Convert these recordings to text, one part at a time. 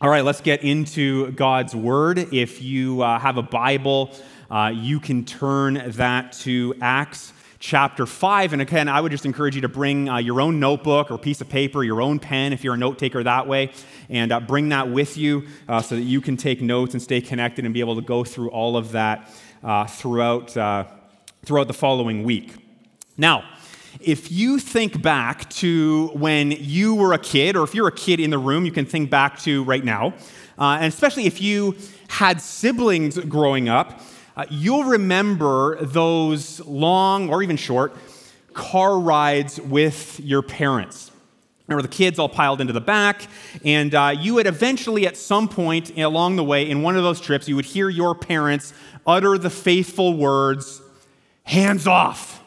All right, let's get into God's Word. If you uh, have a Bible, uh, you can turn that to Acts chapter 5. And again, I would just encourage you to bring uh, your own notebook or piece of paper, your own pen, if you're a note taker that way, and uh, bring that with you uh, so that you can take notes and stay connected and be able to go through all of that uh, throughout, throughout the following week. Now, if you think back to when you were a kid, or if you're a kid in the room, you can think back to right now, uh, and especially if you had siblings growing up, uh, you'll remember those long or even short car rides with your parents. Remember the kids all piled into the back, and uh, you would eventually, at some point along the way, in one of those trips, you would hear your parents utter the faithful words, hands off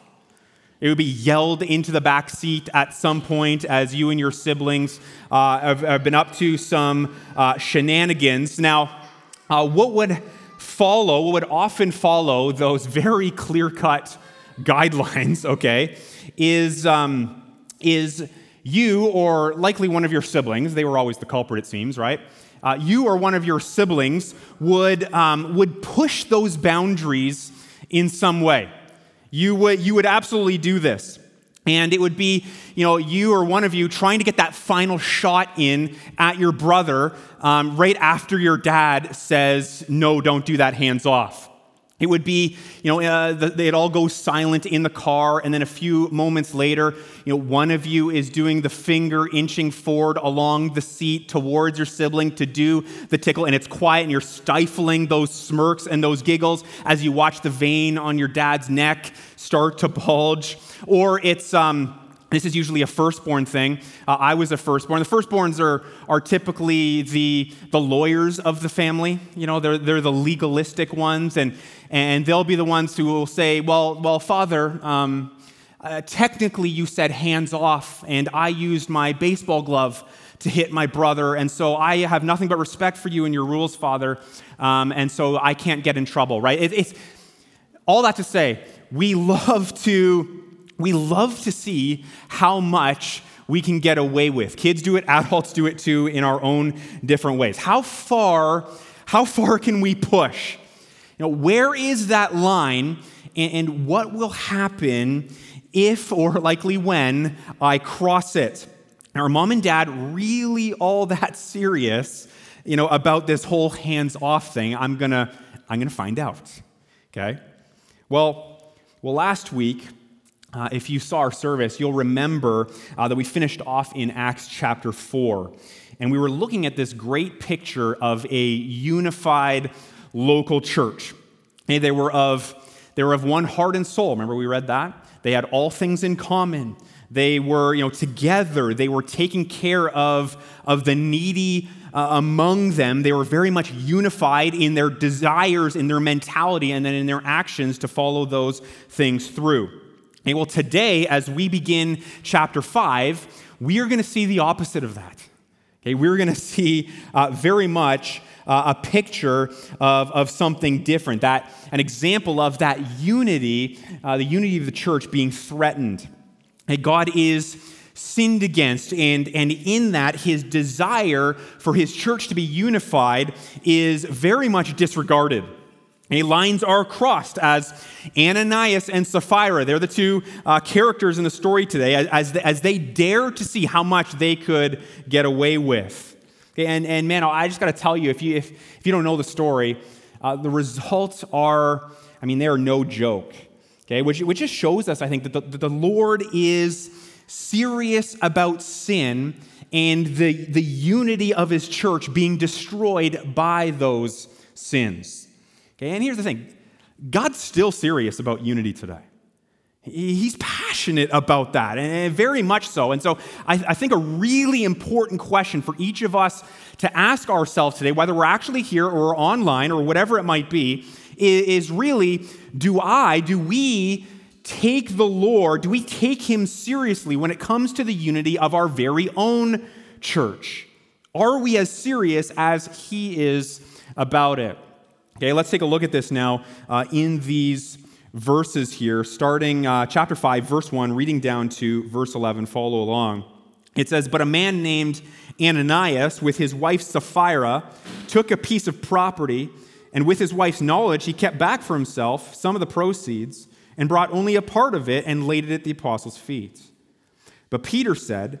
it would be yelled into the back seat at some point as you and your siblings uh, have, have, been up to some uh, shenanigans. Now, uh, what would follow, what would often follow those very clear cut guidelines, okay, is, um, is you or likely one of your siblings, they were always the culprit, it seems, right? Uh, you or one of your siblings would, um, would push those boundaries in some way. You would, you would absolutely do this. And it would be, you know, you or one of you trying to get that final shot in at your brother um, right after your dad says, no, don't do that, hands off. It would be, you know, uh, they'd all go silent in the car, and then a few moments later, you know, one of you is doing the finger inching forward along the seat towards your sibling to do the tickle, and it's quiet, and you're stifling those smirks and those giggles as you watch the vein on your dad's neck start to bulge. Or it's, um, this is usually a firstborn thing. Uh, I was a firstborn. The firstborns are, are typically the, the lawyers of the family. You know, they're, they're the legalistic ones, and, and they'll be the ones who will say, Well, well Father, um, uh, technically you said hands off, and I used my baseball glove to hit my brother, and so I have nothing but respect for you and your rules, Father, um, and so I can't get in trouble, right? It, it's all that to say, we love to we love to see how much we can get away with. Kids do it, adults do it too in our own different ways. How far, how far can we push? You know, where is that line and, what will happen if or likely when I cross it? Are mom and dad really all that serious, you know, about this whole hands-off thing? I'm gonna, I'm gonna find out. Okay? Well, well, last week uh, if you saw our service, you'll remember uh, that we finished off in Acts chapter 4. And we were looking at this great picture of a unified local church. Hey, they were of they were of one heart and soul. Remember we read that? They had all things in common. They were, you know, together. They were taking care of, of the needy uh, among them. They were very much unified in their desires, in their mentality, and then in their actions to follow those things through. Well, today, as we begin chapter 5, we are going to see the opposite of that. Okay, we're going to see uh, very much uh, a picture of, of something different, that, an example of that unity, uh, the unity of the church being threatened. Okay, God is sinned against, and, and in that, his desire for his church to be unified is very much disregarded. Lines are crossed as Ananias and Sapphira, they're the two uh, characters in the story today, as, as they dare to see how much they could get away with. And, and man, I just got to tell you, if you, if, if you don't know the story, uh, the results are, I mean, they are no joke. Okay, which, which just shows us, I think, that the, that the Lord is serious about sin and the, the unity of his church being destroyed by those sins. Okay, and here's the thing God's still serious about unity today. He's passionate about that, and very much so. And so, I, I, think a really important question for each of us to ask ourselves today, whether we're actually here or online or whatever it might be, is really do I, do we take the Lord, do we take Him seriously when it comes to the unity of our very own church? Are we as serious as He is about it? Okay, let's take a look at this now uh, in these verses here, starting uh, chapter 5, verse 1, reading down to verse 11. Follow along. It says, But a man named Ananias, with his wife Sapphira, took a piece of property, and with his wife's knowledge, he kept back for himself some of the proceeds and brought only a part of it and laid it at the apostles' feet. But Peter said,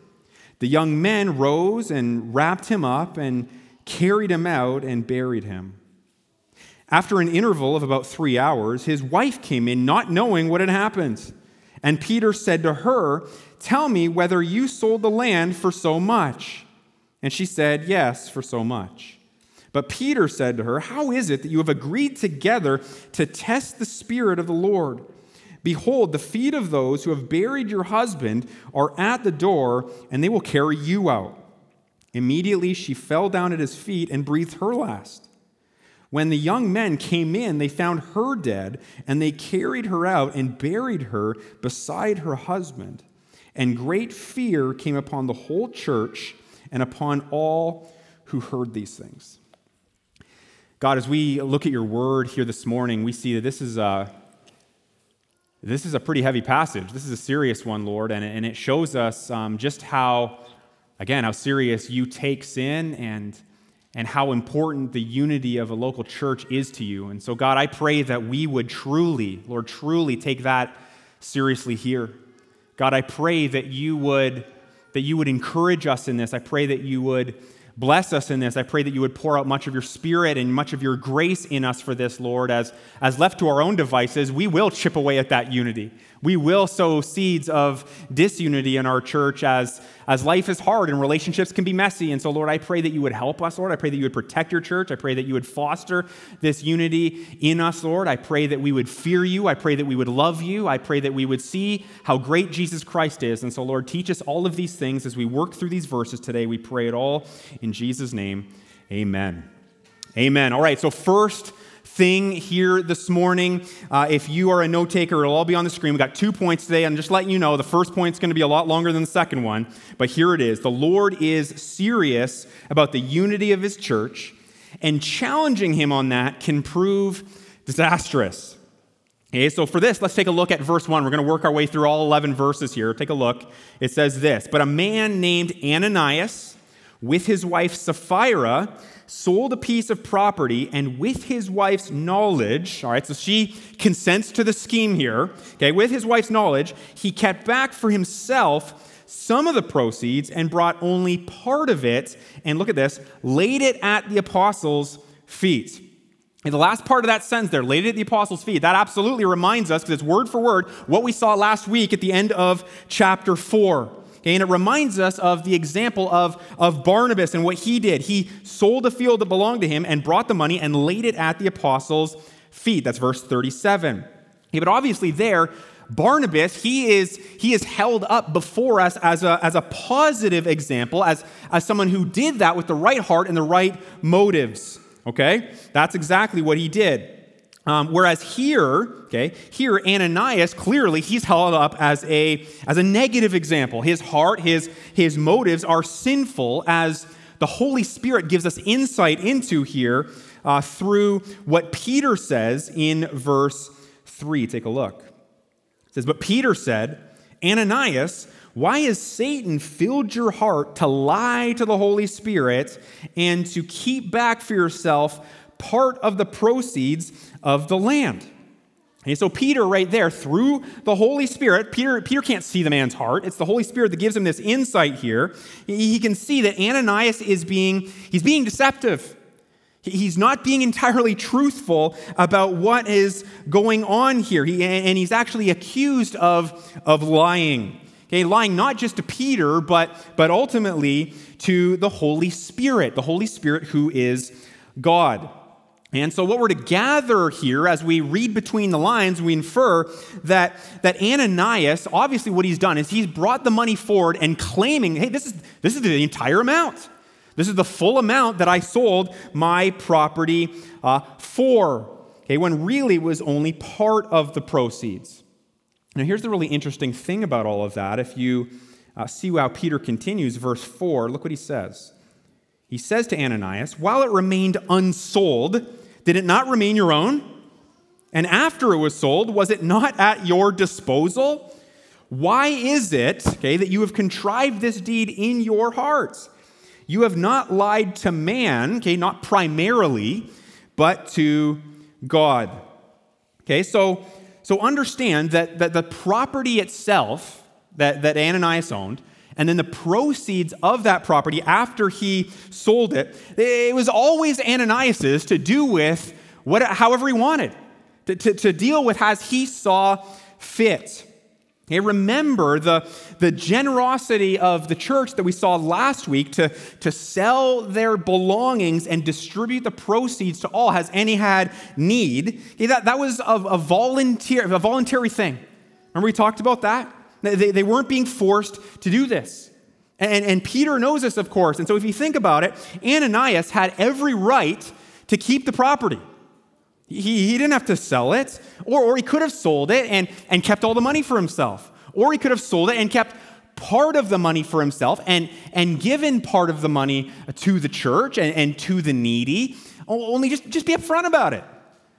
The young men rose and wrapped him up and carried him out and buried him. After an interval of about three hours, his wife came in, not knowing what had happened. And Peter said to her, Tell me whether you sold the land for so much. And she said, Yes, for so much. But Peter said to her, How is it that you have agreed together to test the Spirit of the Lord? Behold, the feet of those who have buried your husband are at the door, and they will carry you out. Immediately she fell down at his feet and breathed her last. When the young men came in, they found her dead, and they carried her out and buried her beside her husband. And great fear came upon the whole church and upon all who heard these things. God, as we look at your word here this morning, we see that this is a this is a pretty heavy passage. This is a serious one, Lord, and, and it shows us um, just how, again, how serious you take sin and, and how important the unity of a local church is to you. And so, God, I pray that we would truly, Lord, truly take that seriously here. God, I pray that you would that you would encourage us in this. I pray that you would Bless us in this. I pray that you would pour out much of your spirit and much of your grace in us for this, Lord. As, as left to our own devices, we will chip away at that unity. We will sow seeds of disunity in our church as, as life is hard and relationships can be messy. And so, Lord, I pray that you would help us, Lord. I pray that you would protect your church. I pray that you would foster this unity in us, Lord. I pray that we would fear you. I pray that we would love you. I pray that we would see how great Jesus Christ is. And so, Lord, teach us all of these things as we work through these verses today. We pray it all in Jesus' name. Amen. Amen. All right, so first, thing here this morning. Uh, if you are a note taker, it'll all be on the screen. We've got two points today. I'm just letting you know the first point's going to be a lot longer than the second one, but here it is. The Lord is serious about the unity of his church, and challenging him on that can prove disastrous. Okay, so for this, let's take a look at verse 1. We're going to work our way through all 11 verses here. Take a look. It says this But a man named Ananias, with his wife Sapphira, sold a piece of property, and with his wife's knowledge, all right, so she consents to the scheme here, okay, with his wife's knowledge, he kept back for himself some of the proceeds and brought only part of it, and look at this, laid it at the apostles' feet. And the last part of that sentence there, laid it at the apostles' feet, that absolutely reminds us, because it's word for word, what we saw last week at the end of chapter 4. Okay, and it reminds us of the example of, of Barnabas and what he did. He sold a field that belonged to him and brought the money and laid it at the apostles' feet. That's verse 37. Okay, but obviously, there, Barnabas, he is, he is held up before us as a, as a positive example, as, as someone who did that with the right heart and the right motives. Okay? That's exactly what he did. Um, whereas here, okay, here Ananias clearly he's held up as a as a negative example. His heart, his his motives are sinful, as the Holy Spirit gives us insight into here uh, through what Peter says in verse three. Take a look. It says, "But Peter said, Ananias." Why has Satan filled your heart to lie to the Holy Spirit and to keep back for yourself part of the proceeds of the land. And so Peter, right there, through the Holy Spirit, Peter, Peter can't see the man's heart. It's the Holy Spirit that gives him this insight here. He can see that Ananias is being, he's being deceptive. He's not being entirely truthful about what is going on here. He, and he's actually accused of, of lying. Okay, lying not just to Peter, but, but ultimately to the Holy Spirit, the Holy Spirit who is God. And so, what we're to gather here as we read between the lines, we infer that, that Ananias, obviously, what he's done is he's brought the money forward and claiming, hey, this is, this is the entire amount. This is the full amount that I sold my property uh, for. Okay, when really it was only part of the proceeds. Now, here's the really interesting thing about all of that. If you uh, see how Peter continues, verse 4, look what he says. He says to Ananias, While it remained unsold, did it not remain your own? And after it was sold, was it not at your disposal? Why is it, okay, that you have contrived this deed in your hearts? You have not lied to man, okay, not primarily, but to God. Okay, so, so understand that, that the property itself that, that Ananias owned, and then the proceeds of that property after he sold it, it was always Ananias's to do with what, however he wanted, to, to, to deal with as he saw fit. Okay, remember the, the generosity of the church that we saw last week to, to sell their belongings and distribute the proceeds to all as any had need. That, that was a, a, volunteer, a voluntary thing. Remember we talked about that? They, they weren't being forced to do this. And, and Peter knows this, of course. And so if you think about it, Ananias had every right to keep the property. He, he didn't have to sell it, or, or he could have sold it and, and kept all the money for himself. Or he could have sold it and kept part of the money for himself and, and given part of the money to the church and, and to the needy. Only just, just be upfront about it,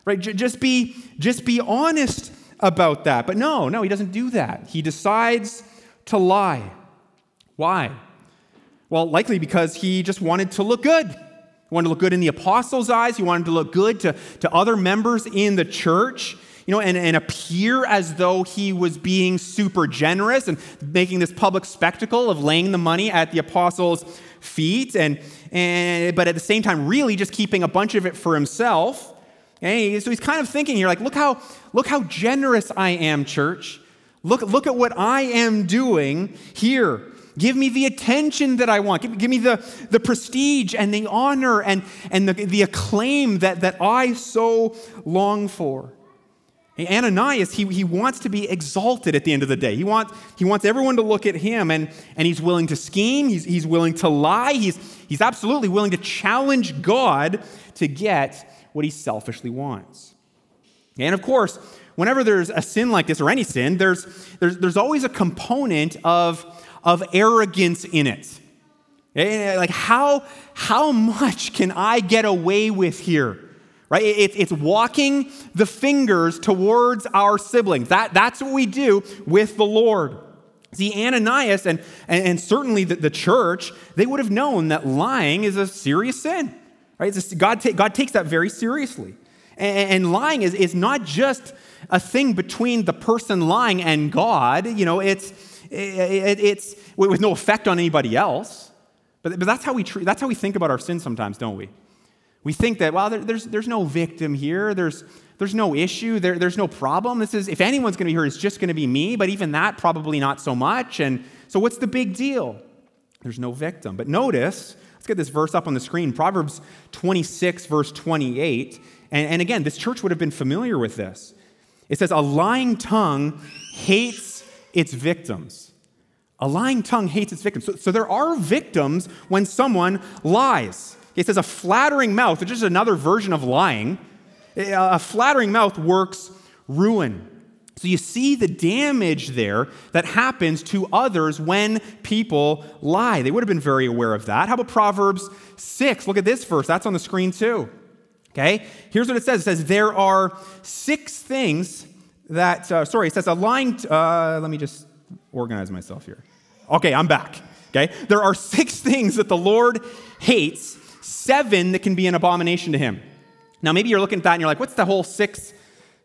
right? Just be, just be honest about that. But no, no, he doesn't do that. He decides to lie. Why? Well, likely because he just wanted to look good. He wanted to look good in the apostles' eyes. He wanted to look good to, to other members in the church, you know, and, and appear as though he was being super generous and making this public spectacle of laying the money at the apostles' feet. And, and, but at the same time, really just keeping a bunch of it for himself. Okay? So he's kind of thinking here, like, look how, look how generous I am, church. Look, look at what I am doing here. Give me the attention that I want. Give, give me the, the prestige and the honor and, and the, the acclaim that, that I so long for. Eh, Ananias, he, he wants to be exalted at the end of the day. He, want, he wants everyone to look at him, and, and he's willing to scheme, he's, he's willing to lie, he's, he's absolutely willing to challenge God to get what he selfishly wants. And of course, whenever there's a sin like this, or any sin, there's, there's, there's always a component of, of arrogance in it. Eh, like, how, how much can I get away with here? Right? It, it's walking the fingers towards our siblings. That, that's what we do with the Lord. See, Ananias and, and, and certainly the, the, church, they would have known that lying is a serious sin. Right? God, ta- God takes that very seriously. And, and lying is, is not just a thing between the person lying and God. You know, it's, it, it's with no effect on anybody else. But, but that's, how we that's how we think about our sin sometimes, don't we? We think that, well, there, there's, there's no victim here. There's, there's no issue. There, there's no problem. This is, if anyone's going to be hurt, it's just going to be me. But even that, probably not so much. And so, what's the big deal? There's no victim. But notice Let's get this verse up on the screen Proverbs 26, verse 28. And, and again, this church would have been familiar with this. It says, A lying tongue hates its victims. A lying tongue hates its victims. So, so there are victims when someone lies. It says, A flattering mouth, which is another version of lying. A flattering mouth works ruin. So you see the damage there that happens to others when people lie. They would have been very aware of that. How about Proverbs 6? Look at this verse. That's on the screen too. Okay? Here's what it says it says, There are six things that, uh, sorry, it says a lying, t- uh, let me just organize myself here. Okay, I'm back. Okay? There are six things that the Lord hates, seven that can be an abomination to him. Now, maybe you're looking at that and you're like, what's the whole six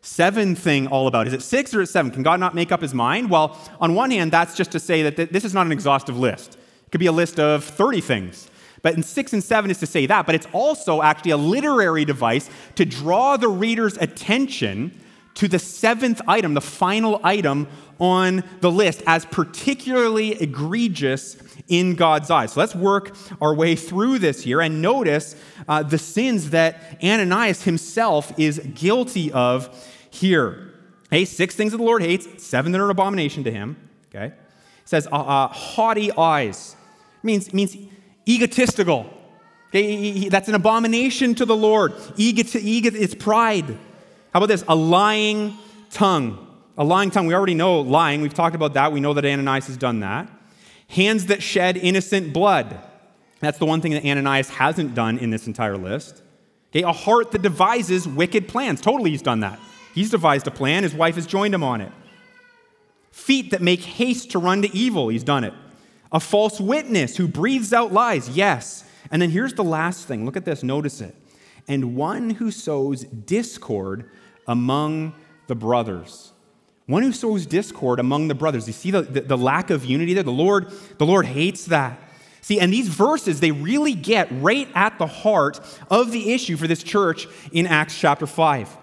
seven thing all about? Is it six or is it seven? Can God not make up his mind? Well, on one hand, that's just to say that th- this is not an exhaustive list. It could be a list of 30 things. But in six and seven is to say that, but it's also actually a literary device to draw the reader's attention to the seventh item, the final item on the list, as particularly egregious in God's eyes. So let's work our way through this here and notice uh, the sins that Ananias himself is guilty of here. Hey, six things that the Lord hates, seven that are an abomination to him. Okay, it says uh, uh, haughty eyes means means egotistical. Okay, that's an abomination to the Lord. Ego, ego, it's pride. How about this? A lying tongue. A lying tongue. We already know lying. We've talked about that. We know that Ananias has done that. Hands that shed innocent blood. That's the one thing that Ananias hasn't done in this entire list. Okay, a heart that devises wicked plans. Totally, he's done that. He's devised a plan. His wife has joined him on it. Feet that make haste to run to evil. He's done it. A false witness who breathes out lies. Yes. And then here's the last thing. Look at this. Notice it. And one who sows discord among the brothers. One who sows discord among the brothers. You see the, the, the, lack of unity there? The Lord, the Lord hates that. See, and these verses, they really get right at the heart of the issue for this church in Acts chapter 5.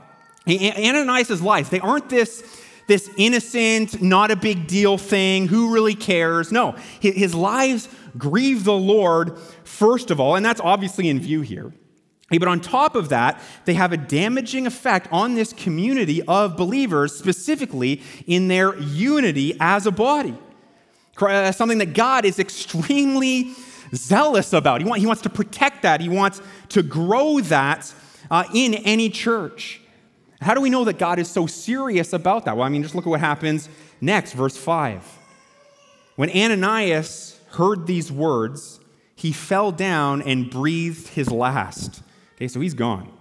Ananias' lies, they aren't this, this innocent, not a big deal thing, who really cares? No, his lives grieve the Lord, first of all, and that's obviously in view here. But on top of that, they have a damaging effect on this community of believers, specifically in their unity as a body. Uh, something that God is extremely zealous about. He, wants to protect that, He wants to grow that uh, in any church. How do we know that God is so serious about that? Well, I mean, just look at what happens next, verse 5. When Ananias heard these words, he fell down and breathed his last. Okay, so he's gone.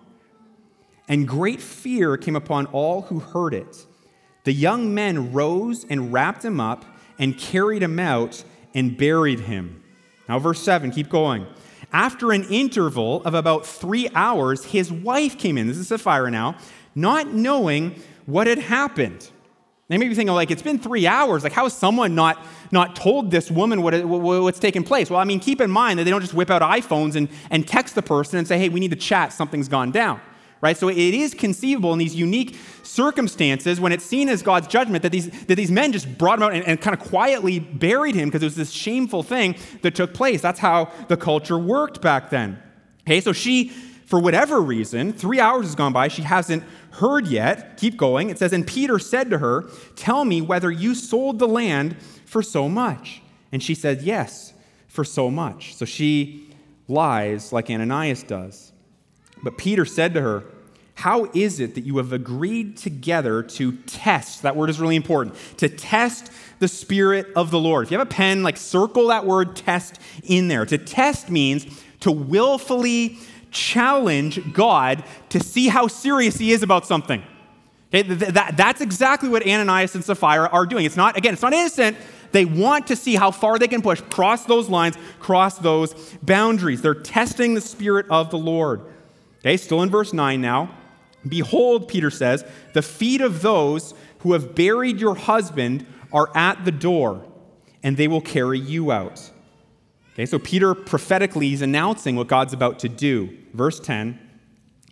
And great fear came upon all who heard it. The young men rose and wrapped him up and carried him out and buried him. Now, verse 7, keep going. After an interval of about three hours, his wife came in. This is Sapphira now, not knowing what had happened. They may be thinking, like, it's been three hours. Like, how has someone not, not told this woman what, what's taken place? Well, I mean, keep in mind that they don't just whip out iPhones and, and text the person and say, hey, we need to chat, something's gone down. Right? So it is conceivable in these unique circumstances when it's seen as God's judgment that these, that these men just brought him out and, and kind of quietly buried him because it was this shameful thing that took place. That's how the culture worked back then. Okay, so she, for whatever reason, three hours has gone by, she hasn't heard yet. Keep going. It says, And Peter said to her, Tell me whether you sold the land for so much. And she said, Yes, for so much. So she lies like Ananias does. But Peter said to her, How is it that you have agreed together to test? That word is really important. To test the Spirit of the Lord. If you have a pen, like circle that word test in there. To test means to willfully challenge God to see how serious he is about something. Okay, that, that's exactly what Ananias and Sapphira are doing. It's not, again, it's not innocent. They want to see how far they can push, cross those lines, cross those boundaries. They're testing the Spirit of the Lord. Okay, still in verse 9 now. Behold, Peter says, the feet of those who have buried your husband are at the door, and they will carry you out. Okay, so Peter prophetically is announcing what God's about to do. Verse 10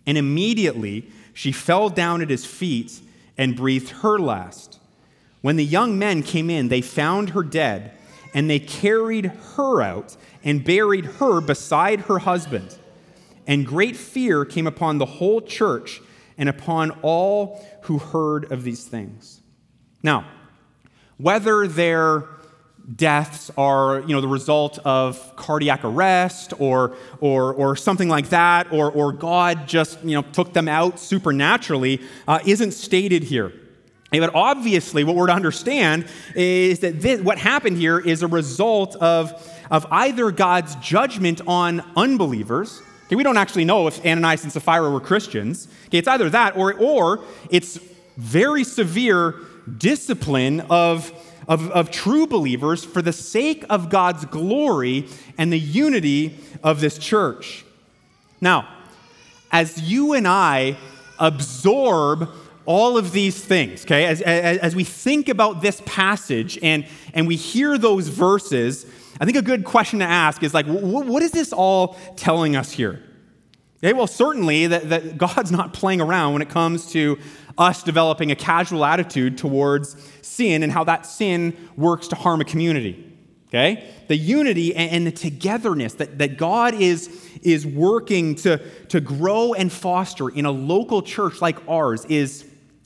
And immediately she fell down at his feet and breathed her last. When the young men came in, they found her dead, and they carried her out and buried her beside her husband. And great fear came upon the whole church and upon all who heard of these things. Now, whether they're deaths are you know, the result of cardiac arrest or, or, or something like that, or, or God just you know, took them out supernaturally, uh, isn't stated here. But obviously, what we're to understand is that this, what happened here is a result of, of either God's judgment on unbelievers. Okay, we don't actually know if Ananias and Sapphira were Christians. Okay, it's either that or, or it's very severe discipline of of, of true believers for the sake of God's glory and the unity of this church. Now, as you and I absorb all of these things, okay, as, as, as, we think about this passage and, and we hear those verses, I think a good question to ask is like, what is this all telling us here? Okay, well, certainly that, that God's not playing around when it comes to us developing a casual attitude towards sin and how that sin works to harm a community. Okay? The unity and the togetherness that, that God is, is working to, to grow and foster in a local church like ours is,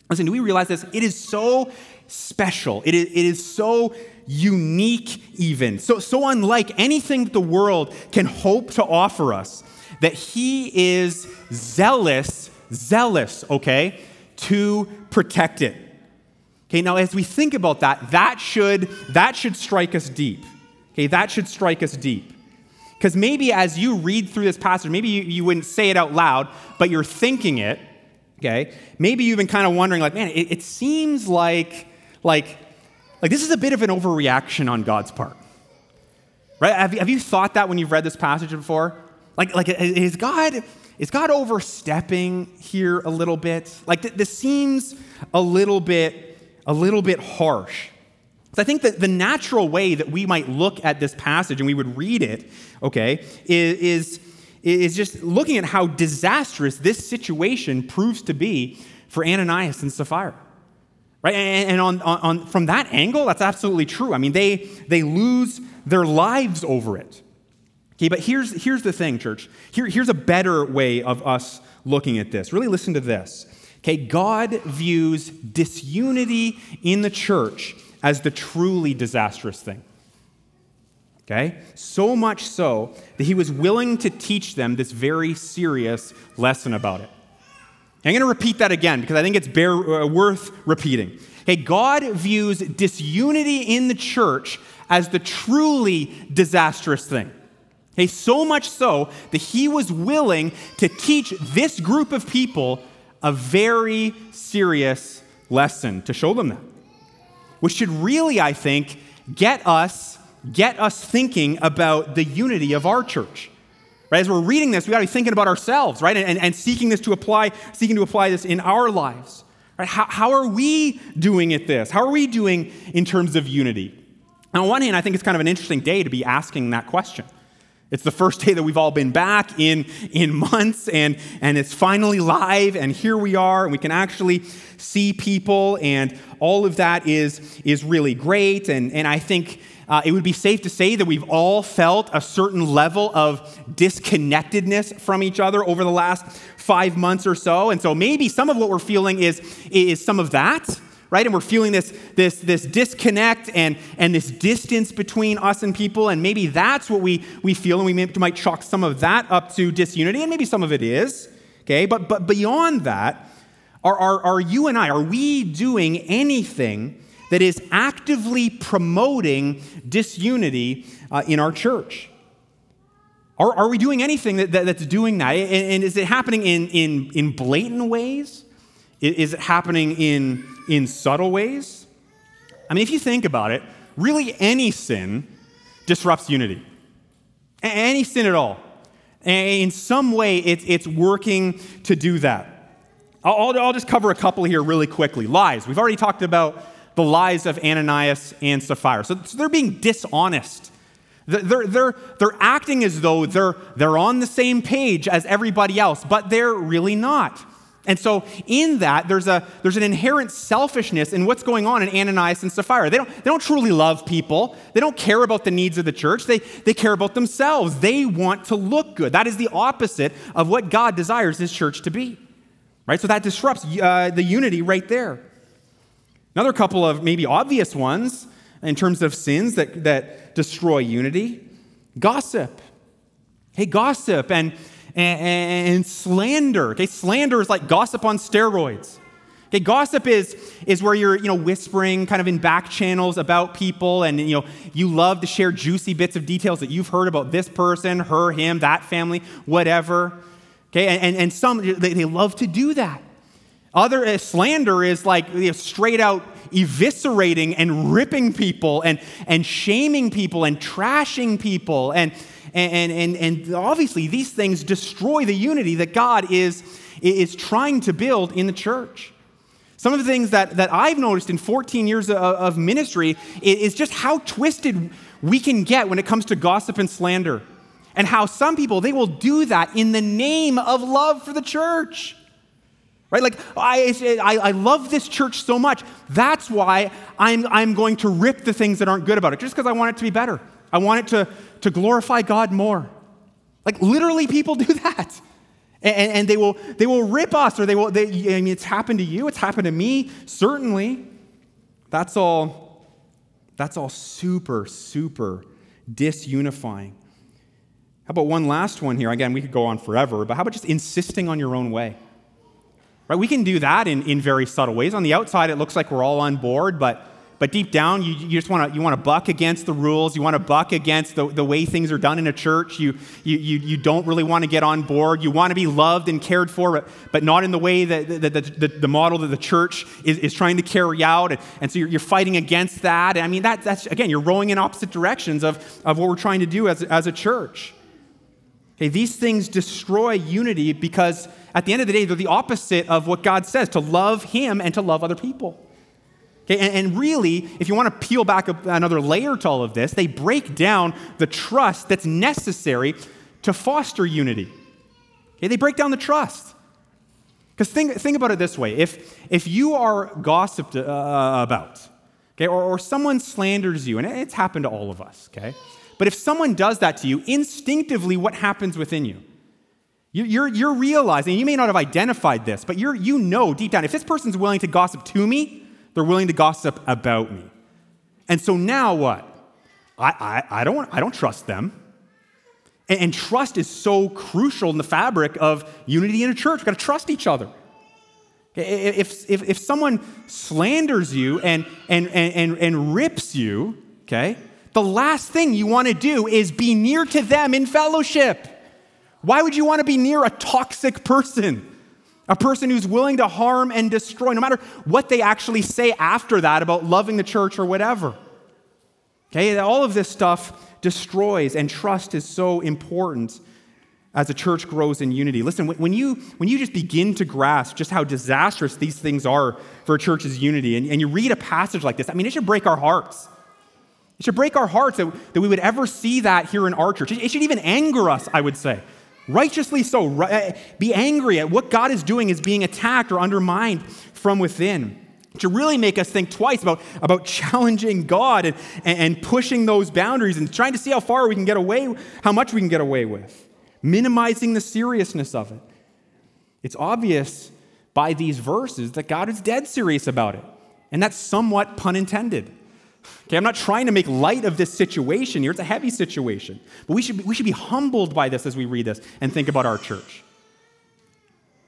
listen, do we realize this? It is so special. It is, it is so unique, even, so, so unlike anything that the world can hope to offer us, that He is zealous, zealous, okay, to protect it. Okay, now as we think about that, that should, that should strike us deep. Okay, that should strike us deep. Because maybe as you read through this passage, maybe you, you wouldn't say it out loud, but you're thinking it, okay? Maybe you've been kind of wondering, like, man, it, it seems like, like, like this is a bit of an overreaction on God's part. Right? Have you, have you thought that when you've read this passage before? Like, like is God is God overstepping here a little bit? Like this seems a little bit a little bit harsh. So I think that the natural way that we might look at this passage and we would read it, okay, is, is, just looking at how disastrous this situation proves to be for Ananias and Sapphira. Right? And, on, on, from that angle, that's absolutely true. I mean, they, they lose their lives over it. Okay, but here's, here's the thing, church. Here, here's a better way of us looking at this. Really listen to this. Okay, God views disunity in the church as the truly disastrous thing. Okay? So much so that he was willing to teach them this very serious lesson about it. I'm going to repeat that again because I think it's uh, worth repeating. Okay, God views disunity in the church as the truly disastrous thing. Okay, so much so that he was willing to teach this group of people a very serious lesson to show them that which should really, I think, get us, get us thinking about the unity of our church. Right? As we're reading this, we got to be thinking about ourselves, right? And, and seeking this to apply, seeking to apply this in our lives. Right? How, how are we doing at this? How are we doing in terms of unity? And on one hand, I think it's kind of an interesting day to be asking that question. It's the first day that we've all been back in, in months, and, and it's finally live, and here we are, and we can actually see people, and all of that is, is really great. And, and I think uh, it would be safe to say that we've all felt a certain level of disconnectedness from each other over the last five months or so. And so maybe some of what we're feeling is, is some of that right? And we're feeling this, this, this disconnect and, and this distance between us and people. And maybe that's what we, we feel, and we might chalk some of that up to disunity, and maybe some of it is, okay? But, but beyond that, are, are, are you and I, are we doing anything that is actively promoting disunity uh, in our church? Are, are we doing anything that, that that's doing that? And, and is it happening in, in, in blatant ways? Is it happening in, in subtle ways? I mean, if you think about it, really any sin disrupts unity. Any sin at all. In some way, it's, it's working to do that. I'll, I'll just cover a couple here really quickly. Lies. We've already talked about the lies of Ananias and Sapphira. So, so they're being dishonest. They're, they're, they're acting as though they're, they're on the same page as everybody else, but they're really not. And so, in that, there's, a, there's an inherent selfishness in what's going on in Ananias and Sapphira. They don't, they don't truly love people, they don't care about the needs of the church, they, they care about themselves. They want to look good. That is the opposite of what God desires his church to be. Right? So, that disrupts uh, the unity right there. Another couple of maybe obvious ones in terms of sins that, that destroy unity gossip. Hey, gossip. And and, and slander. Okay, slander is like gossip on steroids. Okay, gossip is, is where you're, you know, whispering kind of in back channels about people and, you know, you love to share juicy bits of details that you've heard about this person, her, him, that family, whatever. Okay, and, and, and some, they, they love to do that. Other uh, slander is like you know, straight out eviscerating and ripping people and, and shaming people and trashing people and, and, and, and obviously, these things destroy the unity that God is, is trying to build in the church. Some of the things that, that I've noticed in 14 years of, of ministry is just how twisted we can get when it comes to gossip and slander. and how some people, they will do that in the name of love for the church. Right? Like, I, I, I love this church so much. That's why I'm, I'm going to rip the things that aren't good about it, just because I want it to be better. I want it to, to glorify God more. Like, literally, people do that. And, and, they, will, they will rip us, or they will, they, I mean, it's happened to you, it's happened to me, certainly. That's all, that's all super, super disunifying. How about one last one here? Again, we could go on forever, but how about just insisting on your own way? Right? We can do that in, in very subtle ways. On the outside, it looks like we're all on board, but, but deep down, you, you just want to you want to buck against the rules. You want to buck against the, the way things are done in a church. You, you, you, you don't really want to get on board. You want to be loved and cared for, but, but not in the way that the, the, the, the model that the church is, is trying to carry out. And, and so you're, you're fighting against that. And I mean, that, that's, again, you're rowing in opposite directions of, of what we're trying to do as, as a church. Okay, these things destroy unity because at the end of the day, they're the opposite of what God says to love Him and to love other people. Okay, and, and really, if you want to peel back another layer to all of this, they break down the trust that's necessary to foster unity. Okay, they break down the trust. Because think, think about it this way if, if you are gossiped uh, about, okay, or, or someone slanders you, and it's happened to all of us, okay? But if someone does that to you, instinctively, what happens within you? You're, you're realizing, you may not have identified this, but you're, you know deep down, if this person's willing to gossip to me, they're willing to gossip about me. And so now what? I, I, I, don't, I don't trust them. And, and trust is so crucial in the fabric of unity in a church. We've got to trust each other. If, if, if someone slanders you and, and, and, and rips you, okay, the last thing you want to do is be near to them in fellowship. Why would you want to be near a toxic person? A person who's willing to harm and destroy, no matter what they actually say after that about loving the church or whatever. Okay, all of this stuff destroys, and trust is so important as a church grows in unity. Listen, when you, when you just begin to grasp just how disastrous these things are for a church's unity, and, and you read a passage like this, I mean, it should break our hearts. It should break our hearts that, that we would ever see that here in our church. It should even anger us, I would say. Righteously so. Eh, be angry at what God is doing is being attacked or undermined from within. To really make us think twice about, about challenging God and, and pushing those boundaries and trying to see how far we can get away, how much we can get away with, minimizing the seriousness of it. It's obvious by these verses that God is dead serious about it. And that's somewhat pun intended. Okay, I'm not trying to make light of this situation here. It's a heavy situation. But we should, be, we should be humbled by this as we read this and think about our church.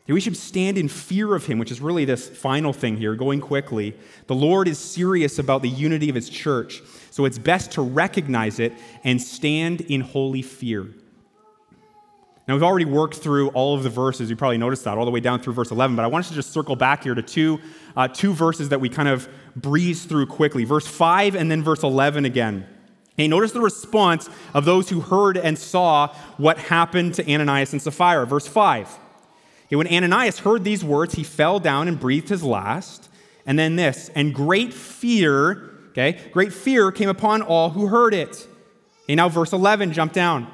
We should stand in fear of him, which is really this final thing here, going quickly. The Lord is serious about the unity of his church, so it's best to recognize it and stand in holy fear. Now, we've already worked through all of the verses. You probably noticed that all the way down through verse 11, but I want us to just circle back here to two, uh, two verses that we kind of breeze through quickly verse 5 and then verse 11 again. Hey, notice the response of those who heard and saw what happened to Ananias and Sapphira. Verse 5. Hey, when Ananias heard these words, he fell down and breathed his last. And then this, and great fear, okay, great fear came upon all who heard it. Okay, now verse 11, jump down.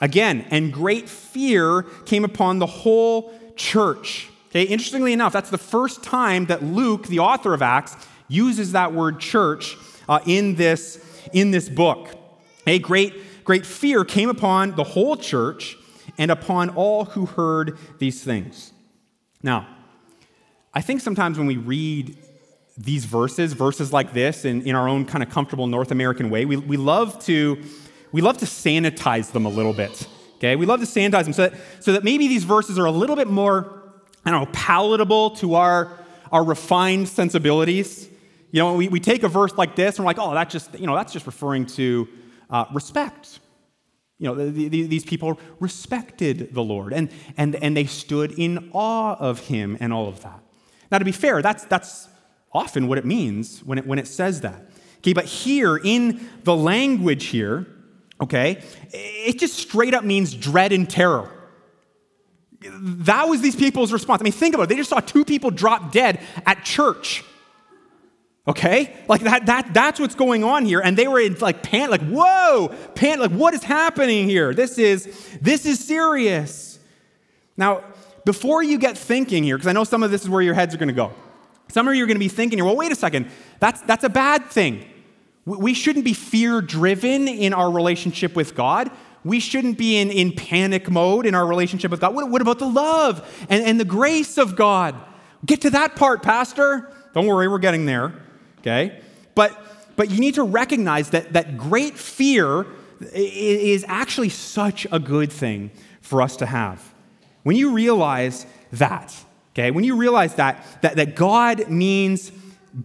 Again, and great fear came upon the whole church. Okay, interestingly enough, that's the first time that Luke, the author of Acts, uses that word church uh, in, this, in this book. A great, great fear came upon the whole church and upon all who heard these things. Now, I think sometimes when we read these verses, verses like this, in, in our own kind of comfortable North American way, we, we love to we love to sanitize them a little bit. Okay, we love to sanitize them so that, so that maybe these verses are a little bit more, I don't know, palatable to our, our refined sensibilities. You know, we, we take a verse like this and we're like, oh, that's just, you know, that's just referring to uh, respect. You know, the, the, these people respected the Lord and, and, and they stood in awe of him and all of that. Now, to be fair, that's, that's often what it means when it, when it says that. Okay, but here in the language here, okay? It just straight up means dread and terror. That was these people's response. I mean, think about it. They just saw two people drop dead at church. Okay? Like that, that that's what's going on here. And they were in like pant, like, whoa, pant, like what is happening here? This is this is serious. Now, before you get thinking here, because I know some of this is where your heads are gonna go. Some of you are gonna be thinking, well, wait a second, that's that's a bad thing. We shouldn't be fear driven in our relationship with God. We shouldn't be in, in panic mode in our relationship with God. What, what about the love and, and the grace of God? Get to that part, Pastor. Don't worry, we're getting there okay? But, but you need to recognize that, that great fear is actually such a good thing for us to have. When you realize that, okay, when you realize that, that, that God means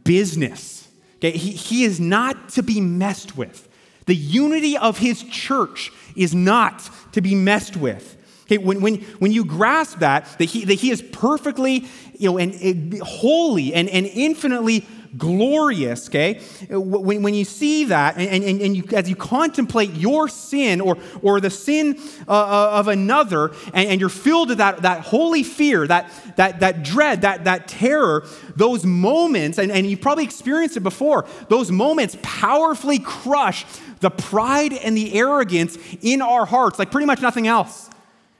business, okay, he, he is not to be messed with. The unity of his church is not to be messed with. Okay, when, when, when you grasp that, that he, that he is perfectly you know, and, and holy and, and infinitely glorious, okay? When, when you see that, and, and, and you, as you contemplate your sin or, or the sin uh, uh, of another, and, and, you're filled with that, that holy fear, that, that, that dread, that, that terror, those moments, and, and you've probably experienced it before, those moments powerfully crush the pride and the arrogance in our hearts like pretty much nothing else.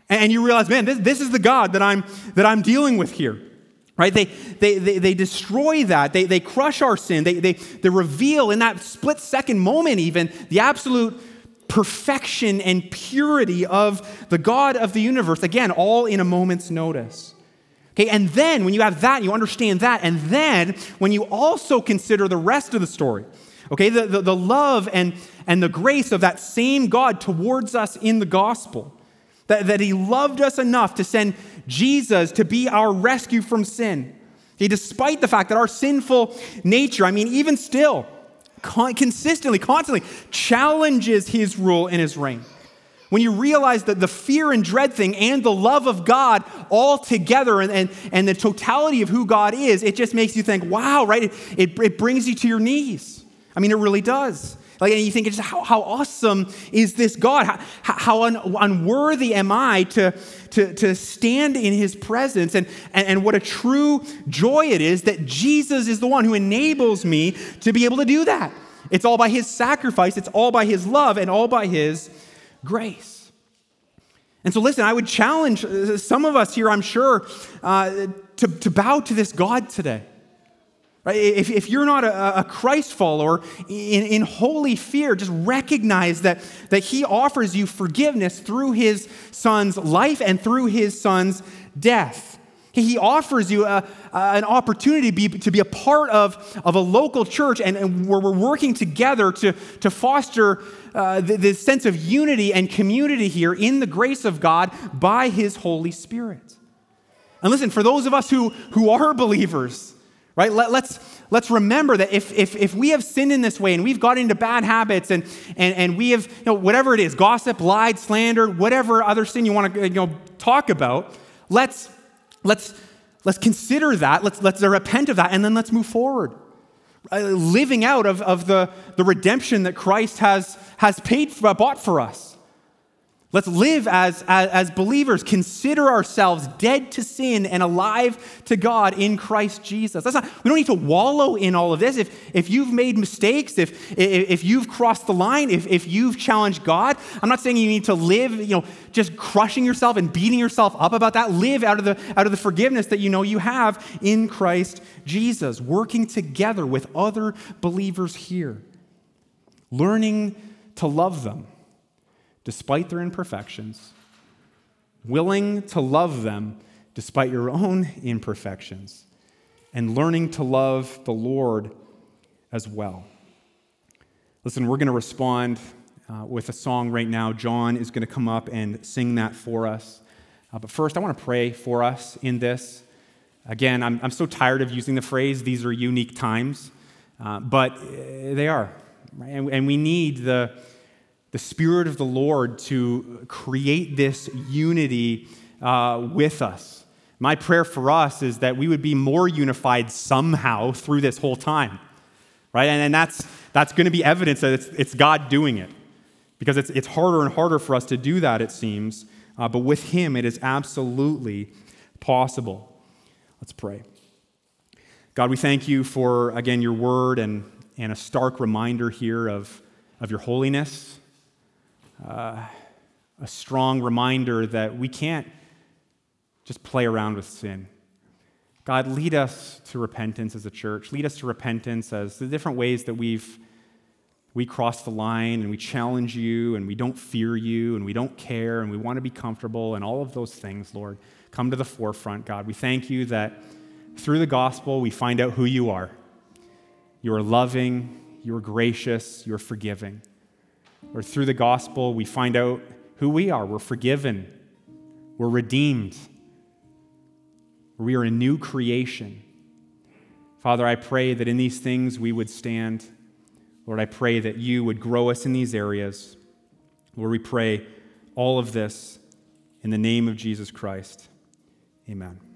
And you realize, man, this, this is the God that I'm, that I'm dealing with here right? They, they, they, they, destroy that. They, they crush our sin. They, they, they reveal in that split second moment even the absolute perfection and purity of the god of the universe. Again all in a moment's notice. Okay and then when you have that you understand that and then when you also consider the rest of the story okay the, the, the love and, and the grace of that same god towards us in the gospel that, that he loved us enough to send Jesus to be our rescue from sin. Okay, despite the fact that our sinful nature, I mean, even still, con- consistently, constantly challenges his rule and his reign. When you realize that the fear and dread thing and the love of God all together and, and, and the totality of who God is, it just makes you think, wow, right? It, it, it brings you to your knees. I mean, it really does. Like, and you think, how, how awesome is this God? How, how un, unworthy am I to, to, to stand in his presence? And, and, and what a true joy it is that Jesus is the one who enables me to be able to do that. It's all by his sacrifice, it's all by his love, and all by his grace. And so, listen, I would challenge uh, some of us here, I'm sure, uh, to, to bow to this God today. Right? If, if you're not a, a Christ follower, in, in holy fear, just recognize that, that He offers you forgiveness through His Son's life and through His Son's death. He offers you a, an opportunity to be, to be a part of, of a local church and, and where we're working together to, to foster uh, this sense of unity and community here in the grace of God by His Holy Spirit. And listen, for those of us who, who are believers, right? Let, us let's, let's remember that if, if, if we have sinned in this way and we've got into bad habits and, and, and we have, you know, whatever it is, gossip, lied, slander, whatever other sin you want to you know, talk about, let's, let's, let's consider that, let's, let's repent of that, and then let's move forward. Uh, living out of, of the, the redemption that Christ has, has paid for, bought for us. Let's live as, as, as, believers, consider ourselves dead to sin and alive to God in Christ Jesus. That's not, we don't need to wallow in all of this. If, if you've made mistakes, if, if you've crossed the line, if, if you've challenged God, I'm not saying you need to live, you know, just crushing yourself and beating yourself up about that. Live out of the, out of the forgiveness that you know you have in Christ Jesus, working together with other believers here, learning to love them despite their imperfections, willing to love them despite your own imperfections, and learning to love the Lord as well. Listen, we're going to respond uh, with a song right now. John is going to come up and sing that for us. Uh, but first, I want to pray for us in this. Again, I'm, I'm so tired of using the phrase, these are unique times, uh, but uh, they are. And, and we need the the Spirit of the Lord to create this unity uh, with us. My prayer for us is that we would be more unified somehow through this whole time, right? And, and that's, that's going to be evidence that it's, it's God doing it because it's, it's harder and harder for us to do that, it seems. Uh, but with Him, it is absolutely possible. Let's pray. God, we thank you for, again, your word and, and a stark reminder here of, of your holiness, uh, a strong reminder that we can't just play around with sin. God, lead us to repentance as a church. Lead us to repentance as the different ways that we've we cross the line and we challenge you and we don't fear you and we don't care and we want to be comfortable and all of those things, Lord, come to the forefront, God. We thank you that through the gospel we find out who you are. You are loving, you are gracious, you are forgiving. Or through the gospel we find out who we are. We're forgiven, we're redeemed, we are a new creation. Father, I pray that in these things we would stand. Lord, I pray that you would grow us in these areas. Lord, we pray all of this in the name of Jesus Christ. Amen.